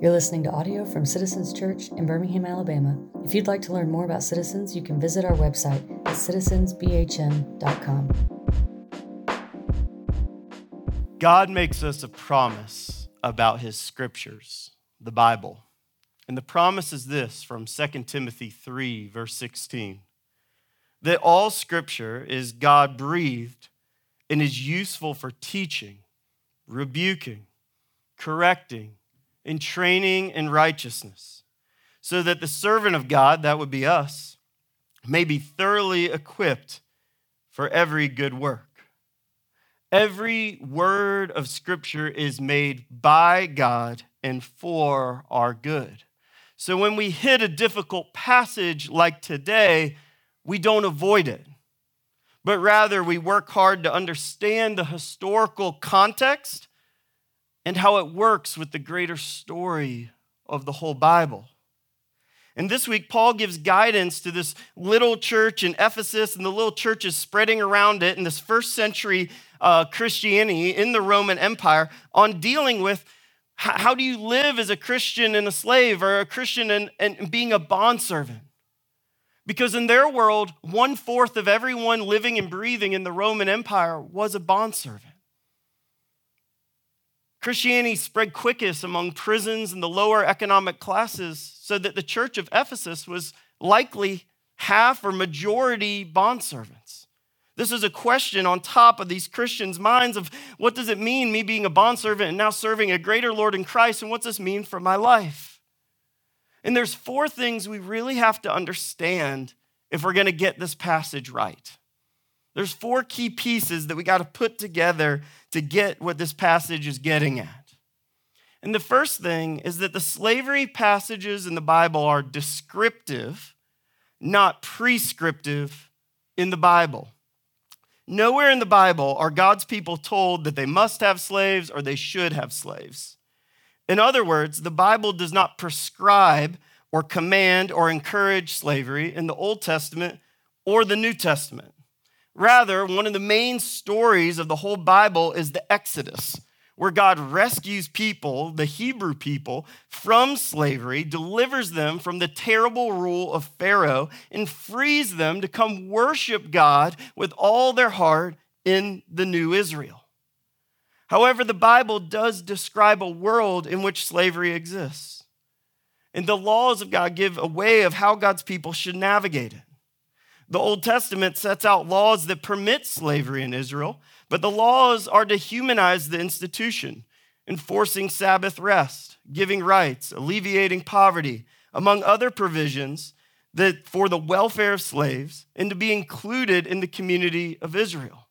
You're listening to audio from Citizens Church in Birmingham, Alabama. If you'd like to learn more about Citizens, you can visit our website at citizensbhm.com. God makes us a promise about his scriptures, the Bible. And the promise is this from 2 Timothy 3, verse 16 that all scripture is God breathed and is useful for teaching, rebuking, correcting, and training in righteousness, so that the servant of God, that would be us, may be thoroughly equipped for every good work. Every word of Scripture is made by God and for our good. So when we hit a difficult passage like today, we don't avoid it, but rather we work hard to understand the historical context and how it works with the greater story of the whole Bible. And this week, Paul gives guidance to this little church in Ephesus, and the little church is spreading around it in this first century uh, Christianity in the Roman Empire on dealing with how do you live as a Christian and a slave, or a Christian and, and being a bondservant? Because in their world, one fourth of everyone living and breathing in the Roman Empire was a bondservant. Christianity spread quickest among prisons and the lower economic classes, so that the church of Ephesus was likely half or majority bondservants. This is a question on top of these Christians' minds of what does it mean, me being a bondservant and now serving a greater Lord in Christ, and what's this mean for my life? And there's four things we really have to understand if we're going to get this passage right. There's four key pieces that we got to put together to get what this passage is getting at. And the first thing is that the slavery passages in the Bible are descriptive, not prescriptive in the Bible. Nowhere in the Bible are God's people told that they must have slaves or they should have slaves. In other words, the Bible does not prescribe or command or encourage slavery in the Old Testament or the New Testament. Rather, one of the main stories of the whole Bible is the Exodus, where God rescues people, the Hebrew people, from slavery, delivers them from the terrible rule of Pharaoh, and frees them to come worship God with all their heart in the new Israel. However, the Bible does describe a world in which slavery exists. And the laws of God give a way of how God's people should navigate it. The Old Testament sets out laws that permit slavery in Israel, but the laws are to humanize the institution, enforcing Sabbath rest, giving rights, alleviating poverty, among other provisions that for the welfare of slaves and to be included in the community of Israel.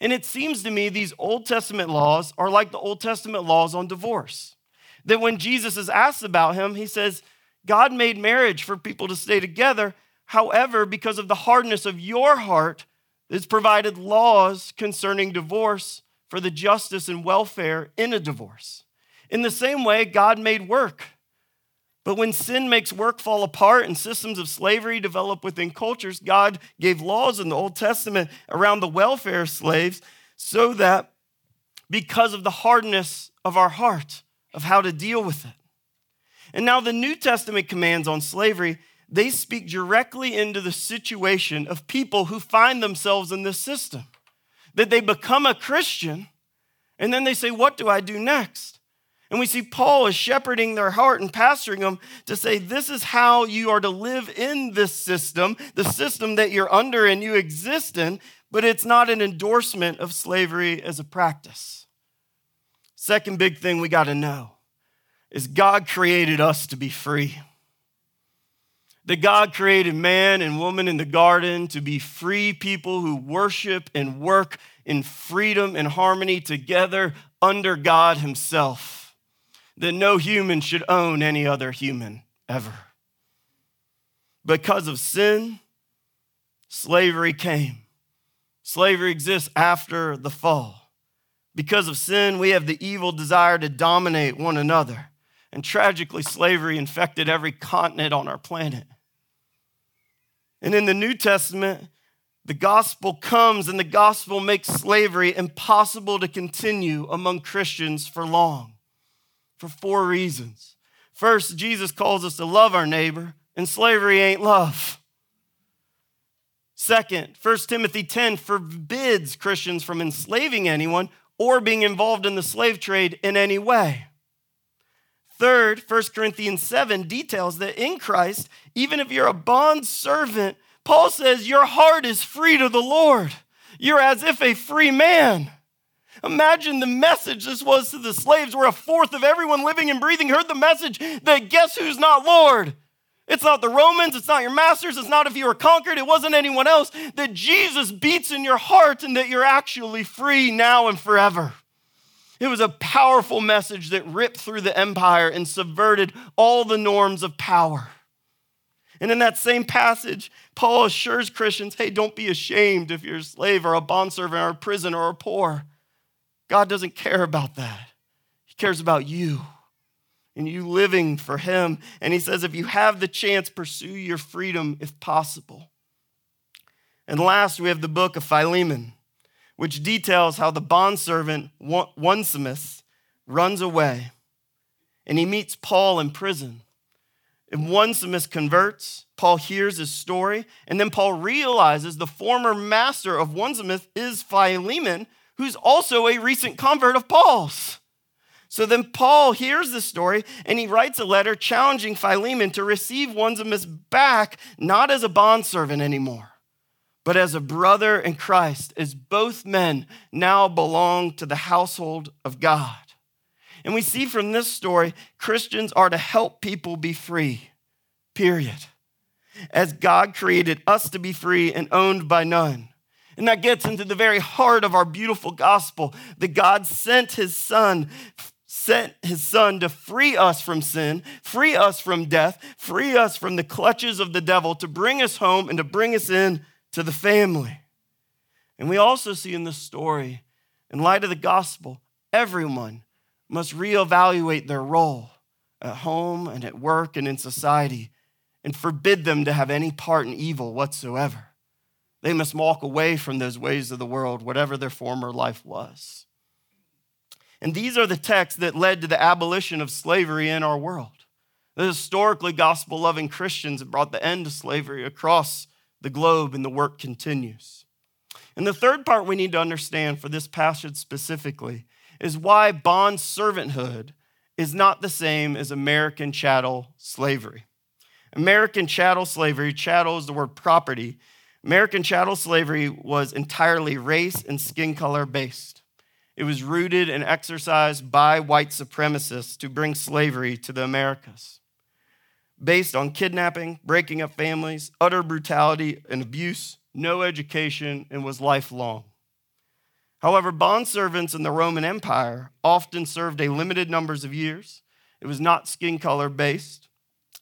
And it seems to me these Old Testament laws are like the Old Testament laws on divorce. That when Jesus is asked about him, he says, God made marriage for people to stay together, However, because of the hardness of your heart, it's provided laws concerning divorce for the justice and welfare in a divorce. In the same way, God made work. But when sin makes work fall apart and systems of slavery develop within cultures, God gave laws in the Old Testament around the welfare of slaves so that because of the hardness of our heart, of how to deal with it. And now the New Testament commands on slavery they speak directly into the situation of people who find themselves in this system. That they become a Christian and then they say, What do I do next? And we see Paul is shepherding their heart and pastoring them to say, This is how you are to live in this system, the system that you're under and you exist in, but it's not an endorsement of slavery as a practice. Second big thing we got to know is God created us to be free that God created man and woman in the garden to be free people who worship and work in freedom and harmony together under God Himself. That no human should own any other human ever. Because of sin, slavery came. Slavery exists after the fall. Because of sin, we have the evil desire to dominate one another. And tragically, slavery infected every continent on our planet. And in the New Testament, the gospel comes and the gospel makes slavery impossible to continue among Christians for long, for four reasons. First, Jesus calls us to love our neighbor, and slavery ain't love. Second, 1 Timothy 10 forbids Christians from enslaving anyone or being involved in the slave trade in any way. Third, 1 Corinthians 7 details that in Christ, even if you're a bond servant, Paul says your heart is free to the Lord. You're as if a free man. Imagine the message this was to the slaves, where a fourth of everyone living and breathing heard the message that guess who's not Lord? It's not the Romans, it's not your masters, it's not if you were conquered, it wasn't anyone else. That Jesus beats in your heart and that you're actually free now and forever. It was a powerful message that ripped through the empire and subverted all the norms of power. And in that same passage, Paul assures Christians hey, don't be ashamed if you're a slave or a bondservant or a prisoner or a poor. God doesn't care about that, He cares about you and you living for Him. And He says, if you have the chance, pursue your freedom if possible. And last, we have the book of Philemon, which details how the bondservant Onesimus runs away and he meets Paul in prison. And Onesimus converts. Paul hears his story, and then Paul realizes the former master of Onesimus is Philemon, who's also a recent convert of Paul's. So then Paul hears the story and he writes a letter challenging Philemon to receive Onesimus back, not as a bondservant anymore, but as a brother in Christ, as both men now belong to the household of God. And we see from this story, Christians are to help people be free, period. As God created us to be free and owned by none. And that gets into the very heart of our beautiful gospel that God sent his son, sent his son to free us from sin, free us from death, free us from the clutches of the devil, to bring us home and to bring us in to the family. And we also see in this story, in light of the gospel, everyone must reevaluate their role at home and at work and in society and forbid them to have any part in evil whatsoever. They must walk away from those ways of the world, whatever their former life was. And these are the texts that led to the abolition of slavery in our world. The historically gospel loving Christians brought the end to slavery across the globe, and the work continues. And the third part we need to understand for this passage specifically is why bond servanthood is not the same as American chattel slavery. American chattel slavery, chattel is the word property, American chattel slavery was entirely race and skin color based. It was rooted and exercised by white supremacists to bring slavery to the Americas. Based on kidnapping, breaking up families, utter brutality and abuse, no education, and was lifelong. However, bondservants in the Roman Empire often served a limited numbers of years. It was not skin color based,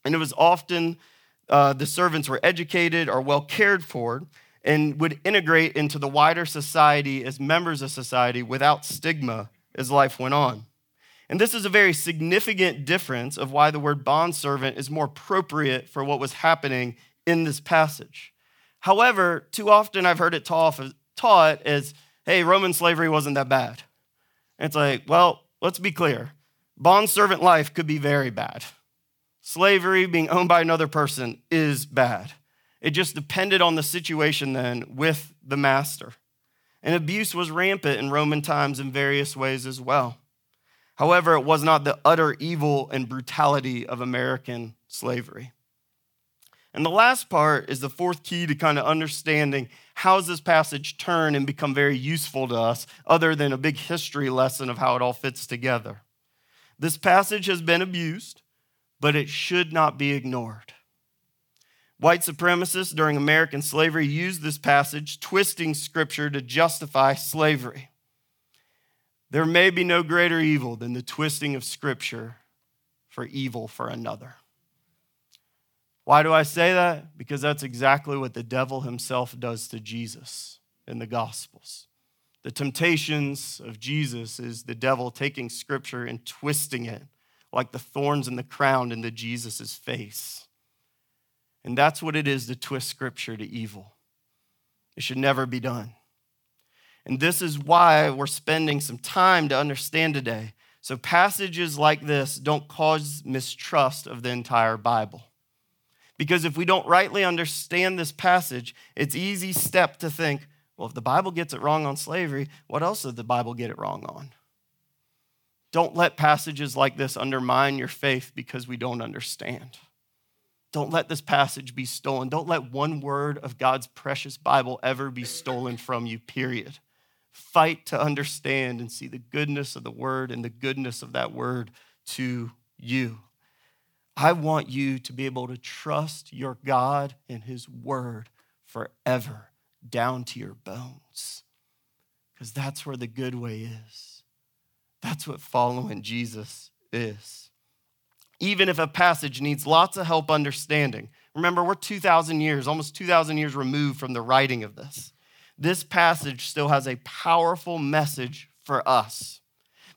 and it was often uh, the servants were educated or well cared for and would integrate into the wider society as members of society without stigma as life went on. And this is a very significant difference of why the word bondservant is more appropriate for what was happening in this passage. However, too often I've heard it taught as, hey, Roman slavery wasn't that bad. And it's like, well, let's be clear. Bondservant life could be very bad. Slavery, being owned by another person, is bad. It just depended on the situation then with the master. And abuse was rampant in Roman times in various ways as well. However, it was not the utter evil and brutality of American slavery. And the last part is the fourth key to kind of understanding how does this passage turn and become very useful to us, other than a big history lesson of how it all fits together. This passage has been abused but it should not be ignored. White supremacists during American slavery used this passage, twisting scripture to justify slavery. There may be no greater evil than the twisting of scripture for evil for another. Why do I say that? Because that's exactly what the devil himself does to Jesus in the Gospels. The temptations of Jesus is the devil taking scripture and twisting it like the thorns in the crown into Jesus' face. And that's what it is to twist scripture to evil. It should never be done. And this is why we're spending some time to understand today So, passages like this don't cause mistrust of the entire Bible. Because if we don't rightly understand this passage, it's easy step to think, well, if the Bible gets it wrong on slavery, what else did the Bible get it wrong on? Don't let passages like this undermine your faith because we don't understand. Don't let this passage be stolen. Don't let one word of God's precious Bible ever be stolen from you, period. Fight to understand and see the goodness of the word and the goodness of that word to you. I want you to be able to trust your God and his word forever down to your bones because that's where the good way is. That's what following Jesus is even if a passage needs lots of help understanding. Remember, we're 2,000 years, almost 2,000 years removed from the writing of this. This passage still has a powerful message for us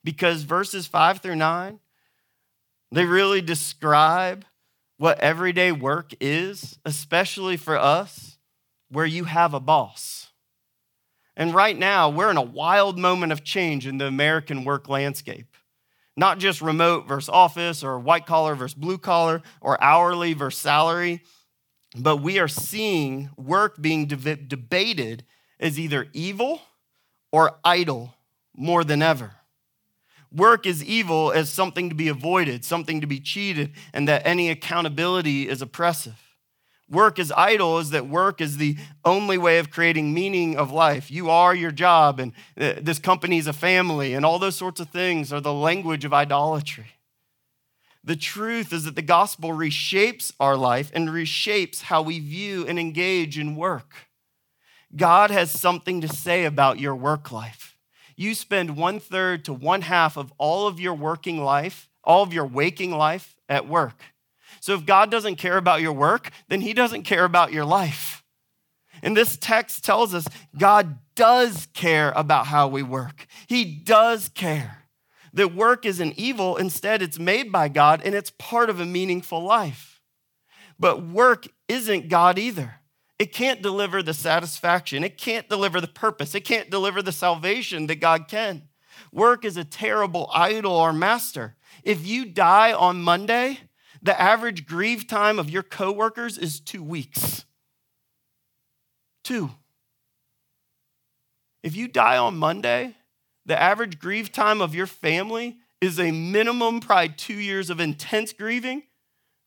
because verses 5 through 9, they really describe what everyday work is, especially for us, where you have a boss. And right now, we're in a wild moment of change in the American work landscape not just remote versus office or white collar versus blue collar or hourly versus salary, but we are seeing work being de- debated as either evil or idle more than ever. Work is evil as something to be avoided, something to be cheated, and that any accountability is oppressive. Work is idle is that work is the only way of creating meaning of life. You are your job, and uh, this company is a family, and all those sorts of things are the language of idolatry. The truth is that the gospel reshapes our life and reshapes how we view and engage in work. God has something to say about your work life. You spend one third to one half of all of your working life, all of your waking life at work. So if God doesn't care about your work, then he doesn't care about your life. And this text tells us God does care about how we work. He does care. That work isn't evil, instead, it's made by God and it's part of a meaningful life. But work isn't God either. It can't deliver the satisfaction, it can't deliver the purpose, it can't deliver the salvation that God can. Work is a terrible idol or master. If you die on Monday, the average grieve time of your coworkers is two weeks. Two. If you die on Monday, the average grieve time of your family is a minimum, probably two years of intense grieving,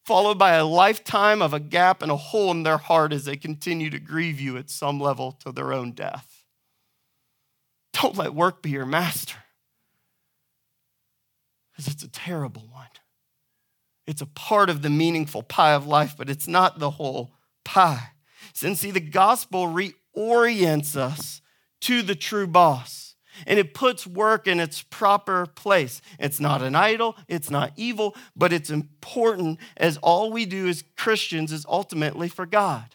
followed by a lifetime of a gap and a hole in their heart as they continue to grieve you at some level to their own death. Don't let work be your master, because it's a terrible one. It's a part of the meaningful pie of life, but it's not the whole pie. Since, see, the gospel reorients us to the true boss and it puts work in its proper place. It's not an idol, it's not evil, but it's important as all we do as Christians is ultimately for God.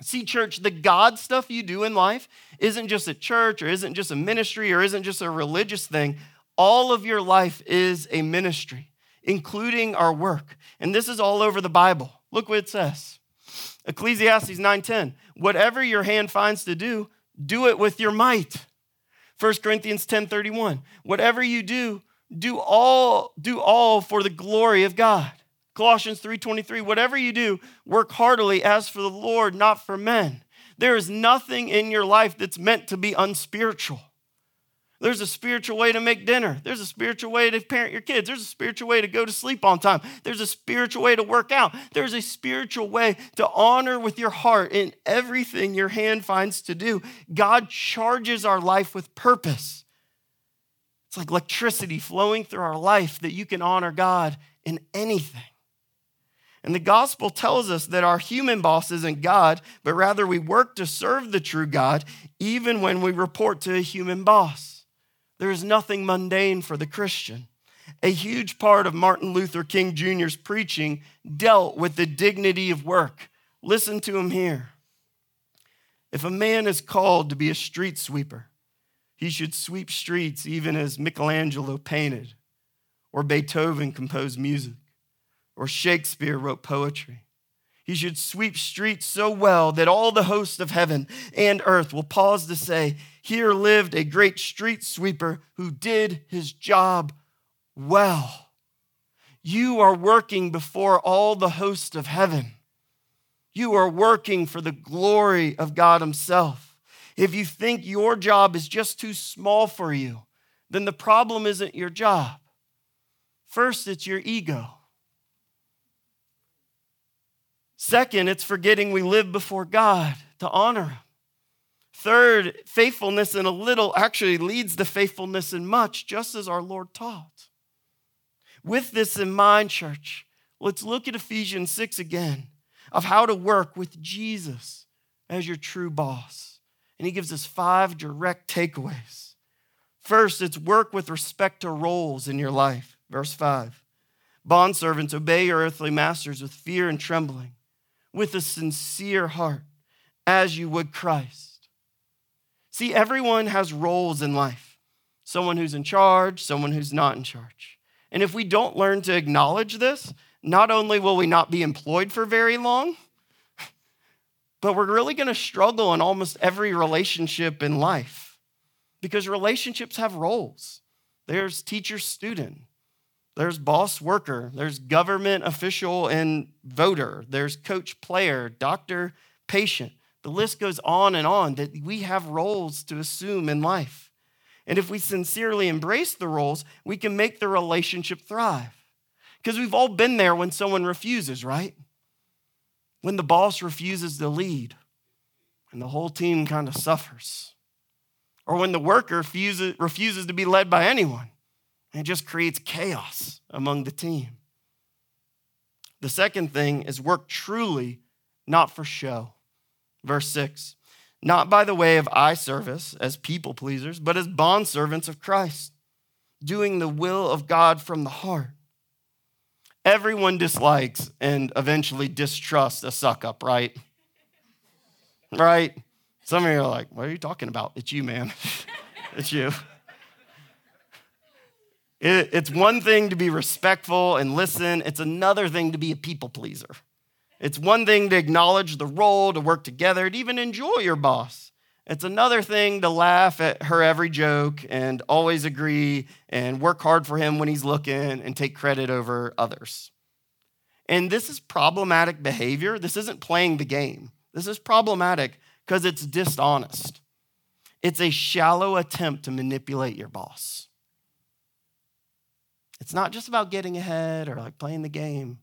See, church, the God stuff you do in life isn't just a church or isn't just a ministry or isn't just a religious thing. All of your life is a ministry including our work. And this is all over the Bible. Look what it says. Ecclesiastes 9:10. Whatever your hand finds to do, do it with your might. 1 Corinthians 10:31. Whatever you do, do all do all for the glory of God. Colossians 3:23. Whatever you do, work heartily as for the Lord, not for men. There is nothing in your life that's meant to be unspiritual. There's a spiritual way to make dinner. There's a spiritual way to parent your kids. There's a spiritual way to go to sleep on time. There's a spiritual way to work out. There's a spiritual way to honor with your heart in everything your hand finds to do. God charges our life with purpose. It's like electricity flowing through our life that you can honor God in anything. And the gospel tells us that our human boss isn't God, but rather we work to serve the true God even when we report to a human boss. There is nothing mundane for the Christian. A huge part of Martin Luther King Jr.'s preaching dealt with the dignity of work. Listen to him here. If a man is called to be a street sweeper, he should sweep streets even as Michelangelo painted, or Beethoven composed music, or Shakespeare wrote poetry. He should sweep streets so well that all the hosts of heaven and earth will pause to say, Here lived a great street sweeper who did his job well. You are working before all the hosts of heaven. You are working for the glory of God Himself. If you think your job is just too small for you, then the problem isn't your job. First, it's your ego. Second, it's forgetting we live before God to honor Him. Third, faithfulness in a little actually leads to faithfulness in much, just as our Lord taught. With this in mind, church, let's look at Ephesians 6 again of how to work with Jesus as your true boss. And he gives us five direct takeaways. First, it's work with respect to roles in your life. Verse 5. Bondservants, obey your earthly masters with fear and trembling, with a sincere heart, as you would Christ See, everyone has roles in life someone who's in charge, someone who's not in charge. And if we don't learn to acknowledge this, not only will we not be employed for very long, but we're really going to struggle in almost every relationship in life because relationships have roles. There's teacher student, there's boss worker, there's government official and voter, there's coach player, doctor patient. The list goes on and on that we have roles to assume in life. And if we sincerely embrace the roles, we can make the relationship thrive. Because we've all been there when someone refuses, right? When the boss refuses to lead and the whole team kind of suffers. Or when the worker refuses, refuses to be led by anyone and it just creates chaos among the team. The second thing is work truly, not for show. Verse 6 Not by the way of eye service as people pleasers, but as bondservants of Christ, doing the will of God from the heart. Everyone dislikes and eventually distrusts a suck up, right? Right? Some of you are like, what are you talking about? It's you, man. it's you. It, it's one thing to be respectful and listen, it's another thing to be a people pleaser. It's one thing to acknowledge the role, to work together, to even enjoy your boss. It's another thing to laugh at her every joke and always agree and work hard for him when he's looking and take credit over others. And this is problematic behavior. This isn't playing the game. This is problematic because it's dishonest. It's a shallow attempt to manipulate your boss. It's not just about getting ahead or like playing the game.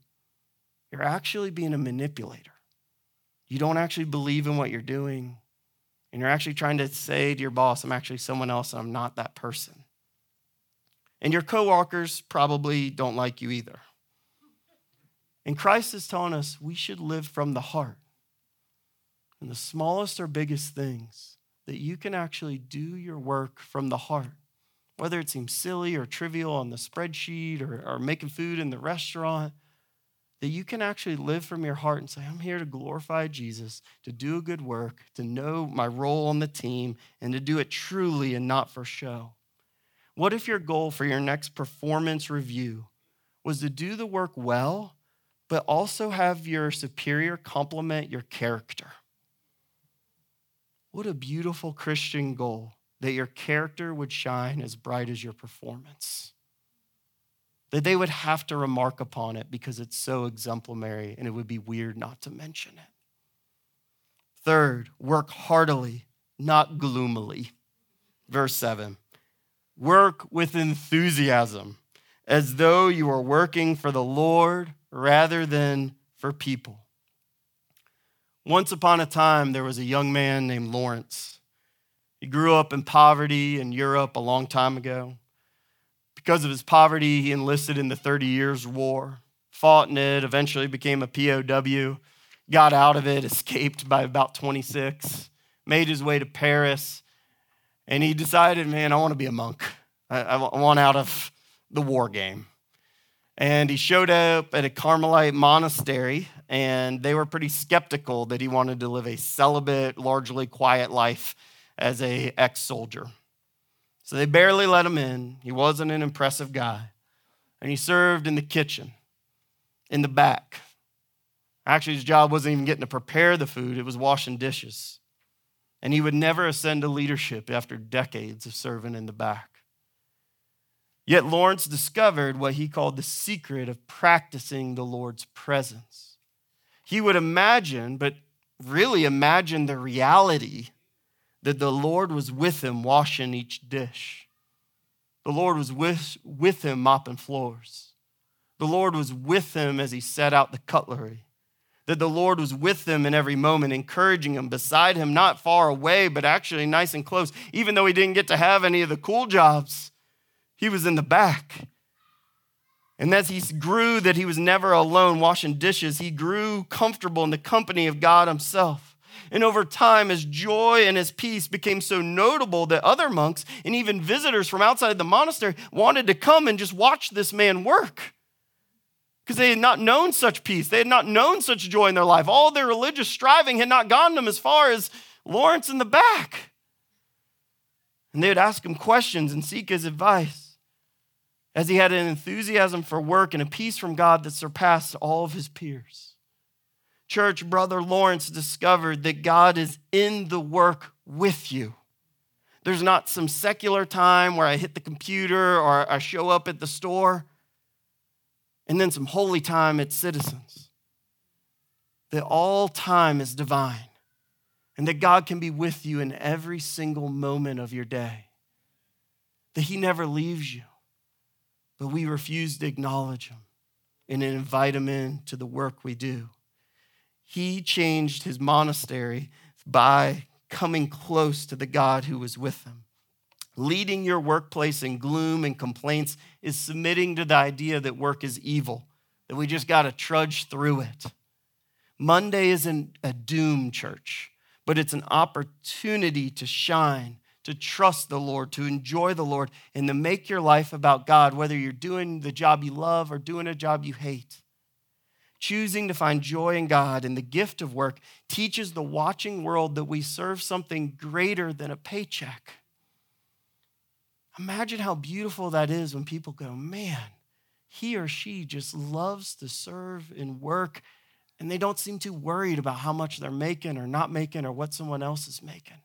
You're actually being a manipulator. You don't actually believe in what you're doing. And you're actually trying to say to your boss, I'm actually someone else and I'm not that person. And your coworkers probably don't like you either. And Christ is telling us we should live from the heart. And the smallest or biggest things, that you can actually do your work from the heart. Whether it seems silly or trivial on the spreadsheet or, or making food in the restaurant, that you can actually live from your heart and say, I'm here to glorify Jesus, to do a good work, to know my role on the team, and to do it truly and not for show. What if your goal for your next performance review was to do the work well, but also have your superior compliment your character? What a beautiful Christian goal that your character would shine as bright as your performance that they would have to remark upon it because it's so exemplary and it would be weird not to mention it. Third, work heartily, not gloomily. Verse 7 Work with enthusiasm, as though you are working for the Lord rather than for people. Once upon a time, there was a young man named Lawrence. He grew up in poverty in Europe a long time ago. Because of his poverty, he enlisted in the 30 Years' War, fought in it, eventually became a POW, got out of it, escaped by about 26, made his way to Paris, and he decided, man, I want to be a monk. I, I want out of the war game. And he showed up at a Carmelite monastery, and they were pretty skeptical that he wanted to live a celibate, largely quiet life as a ex-soldier. So they barely let him in. He wasn't an impressive guy. And he served in the kitchen, in the back. Actually, his job wasn't even getting to prepare the food, it was washing dishes. And he would never ascend to leadership after decades of serving in the back. Yet Lawrence discovered what he called the secret of practicing the Lord's presence. He would imagine, but really imagine the reality that the Lord was with him washing each dish. The Lord was with, with him mopping floors. The Lord was with him as he set out the cutlery. That the Lord was with him in every moment, encouraging him, beside him, not far away, but actually nice and close. Even though he didn't get to have any of the cool jobs, he was in the back. And as he grew, that he was never alone washing dishes, he grew comfortable in the company of God himself. And over time, his joy and his peace became so notable that other monks and even visitors from outside the monastery wanted to come and just watch this man work because they had not known such peace. They had not known such joy in their life. All their religious striving had not gotten them as far as Lawrence in the back. And they would ask him questions and seek his advice as he had an enthusiasm for work and a peace from God that surpassed all of his peers. Church, Brother Lawrence discovered that God is in the work with you. There's not some secular time where I hit the computer or I show up at the store and then some holy time at citizens. That all time is divine and that God can be with you in every single moment of your day. That He never leaves you, but we refuse to acknowledge Him and invite Him in to the work we do. He changed his monastery by coming close to the God who was with him. Leading your workplace in gloom and complaints is submitting to the idea that work is evil, that we just got to trudge through it. Monday isn't a doom, church, but it's an opportunity to shine, to trust the Lord, to enjoy the Lord, and to make your life about God, whether you're doing the job you love or doing a job you hate. Choosing to find joy in God and the gift of work teaches the watching world that we serve something greater than a paycheck. Imagine how beautiful that is when people go, man, he or she just loves to serve and work, and they don't seem too worried about how much they're making or not making or what someone else is making.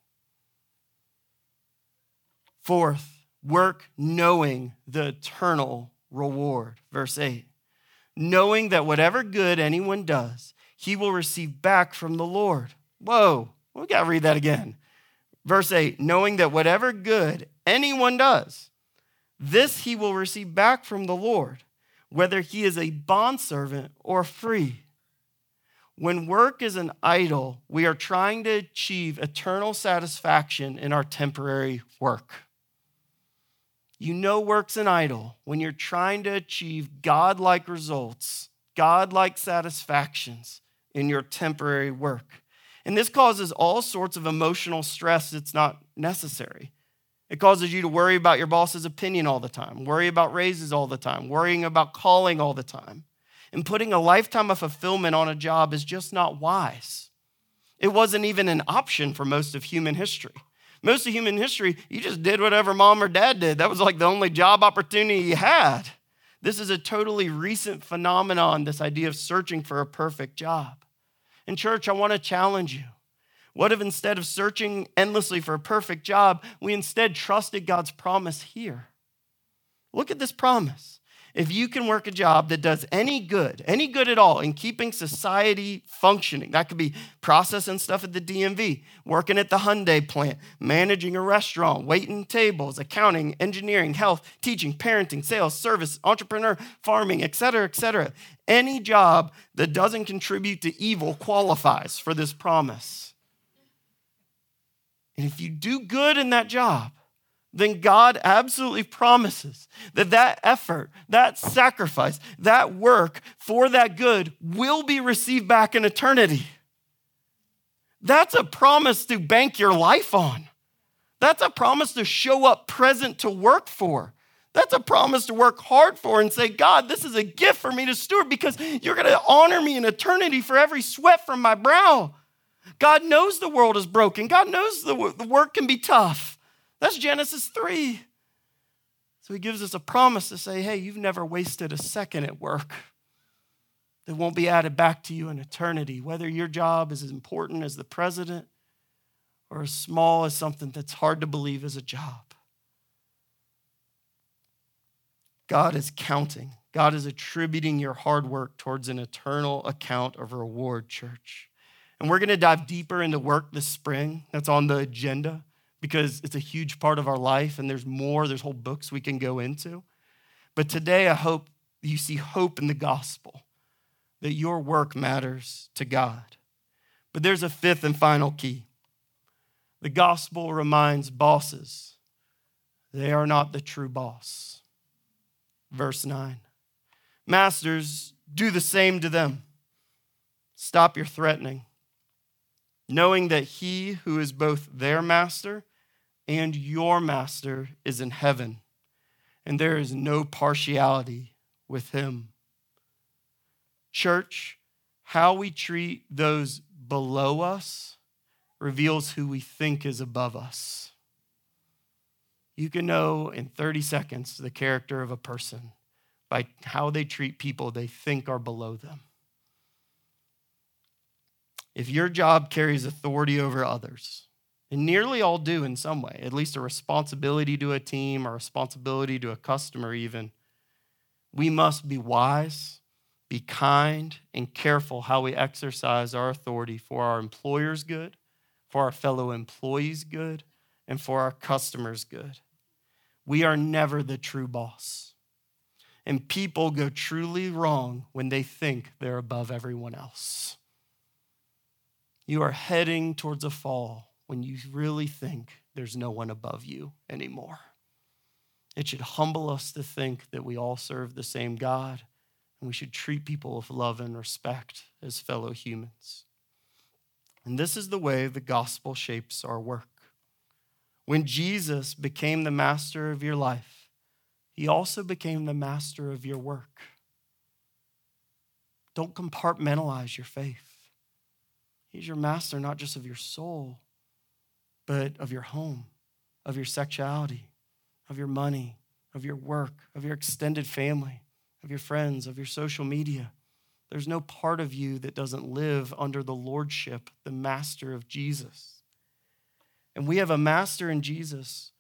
Fourth, work knowing the eternal reward. Verse 8 knowing that whatever good anyone does, he will receive back from the Lord. Whoa, we got to read that again. Verse 8 knowing that whatever good anyone does, this he will receive back from the Lord, whether he is a bondservant or free. When work is an idol, we are trying to achieve eternal satisfaction in our temporary work. You know work's an idol when you're trying to achieve God-like results, God-like satisfactions in your temporary work. And this causes all sorts of emotional stress that's not necessary. It causes you to worry about your boss's opinion all the time, worry about raises all the time, worrying about calling all the time. And putting a lifetime of fulfillment on a job is just not wise. It wasn't even an option for most of human history. Most of human history, you just did whatever mom or dad did. That was like the only job opportunity you had. This is a totally recent phenomenon, this idea of searching for a perfect job. In church, I want to challenge you. What if instead of searching endlessly for a perfect job, we instead trusted God's promise here? Look at this promise if you can work a job that does any good, any good at all in keeping society functioning, that could be processing stuff at the DMV, working at the Hyundai plant, managing a restaurant, waiting tables, accounting, engineering, health, teaching, parenting, sales, service, entrepreneur, farming, etc., etc. Any job that doesn't contribute to evil qualifies for this promise. And if you do good in that job, then God absolutely promises that that effort, that sacrifice, that work for that good will be received back in eternity. That's a promise to bank your life on. That's a promise to show up present to work for. That's a promise to work hard for and say, God, this is a gift for me to steward because you're going to honor me in eternity for every sweat from my brow. God knows the world is broken. God knows the, the work can be tough. That's Genesis 3. So he gives us a promise to say, hey, you've never wasted a second at work that won't be added back to you in eternity, whether your job is as important as the president or as small as something that's hard to believe is a job. God is counting. God is attributing your hard work towards an eternal account of reward, church. And we're going to dive deeper into work this spring. That's on the agenda because it's a huge part of our life and there's more, there's whole books we can go into. But today, I hope you see hope in the gospel that your work matters to God. But there's a fifth and final key. The gospel reminds bosses they are not the true boss. Verse 9 Masters, do the same to them. Stop your threatening, knowing that he who is both their master and your master is in heaven, and there is no partiality with him. Church, how we treat those below us reveals who we think is above us. You can know in 30 seconds the character of a person by how they treat people they think are below them. If your job carries authority over others, and nearly all do in some way, at least a responsibility to a team a responsibility to a customer, even, we must be wise be kind and careful how we exercise our authority for our employer's good, for our fellow employees' good, and for our customers' good. We are never the true boss. And people go truly wrong when they think they're above everyone else. You are heading towards a fall when you really think there's no one above you anymore. It should humble us to think that we all serve the same God and we should treat people with love and respect as fellow humans. And this is the way the gospel shapes our work. When Jesus became the master of your life, he also became the master of your work. Don't compartmentalize your faith. He's your master, not just of your soul, but of your home, of your sexuality, of your money, of your work, of your extended family of your friends, of your social media. There's no part of you that doesn't live under the lordship, the master of Jesus. And we have a master in Jesus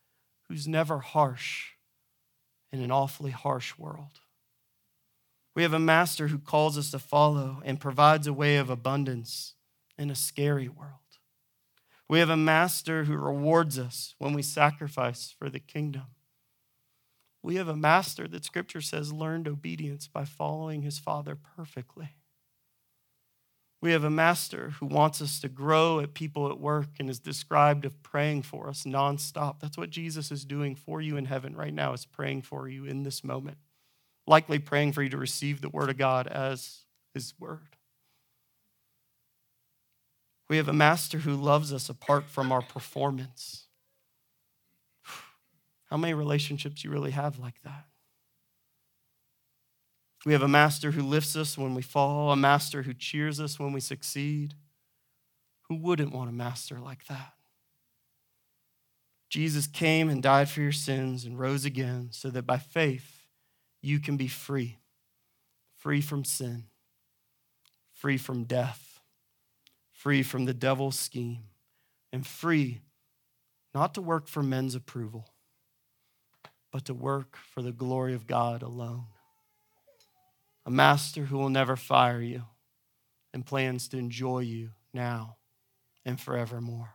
who's never harsh in an awfully harsh world. We have a master who calls us to follow and provides a way of abundance in a scary world. We have a master who rewards us when we sacrifice for the kingdom. We have a master that scripture says learned obedience by following his father perfectly. We have a master who wants us to grow at people at work and is described of praying for us nonstop. That's what Jesus is doing for you in heaven right now, is praying for you in this moment. Likely praying for you to receive the word of God as his word. We have a master who loves us apart from our performance. How many relationships you really have like that? We have a master who lifts us when we fall, a master who cheers us when we succeed. Who wouldn't want a master like that? Jesus came and died for your sins and rose again so that by faith you can be free free from sin, free from death, free from the devil's scheme, and free not to work for men's approval but to work for the glory of God alone. A master who will never fire you and plans to enjoy you now and forevermore.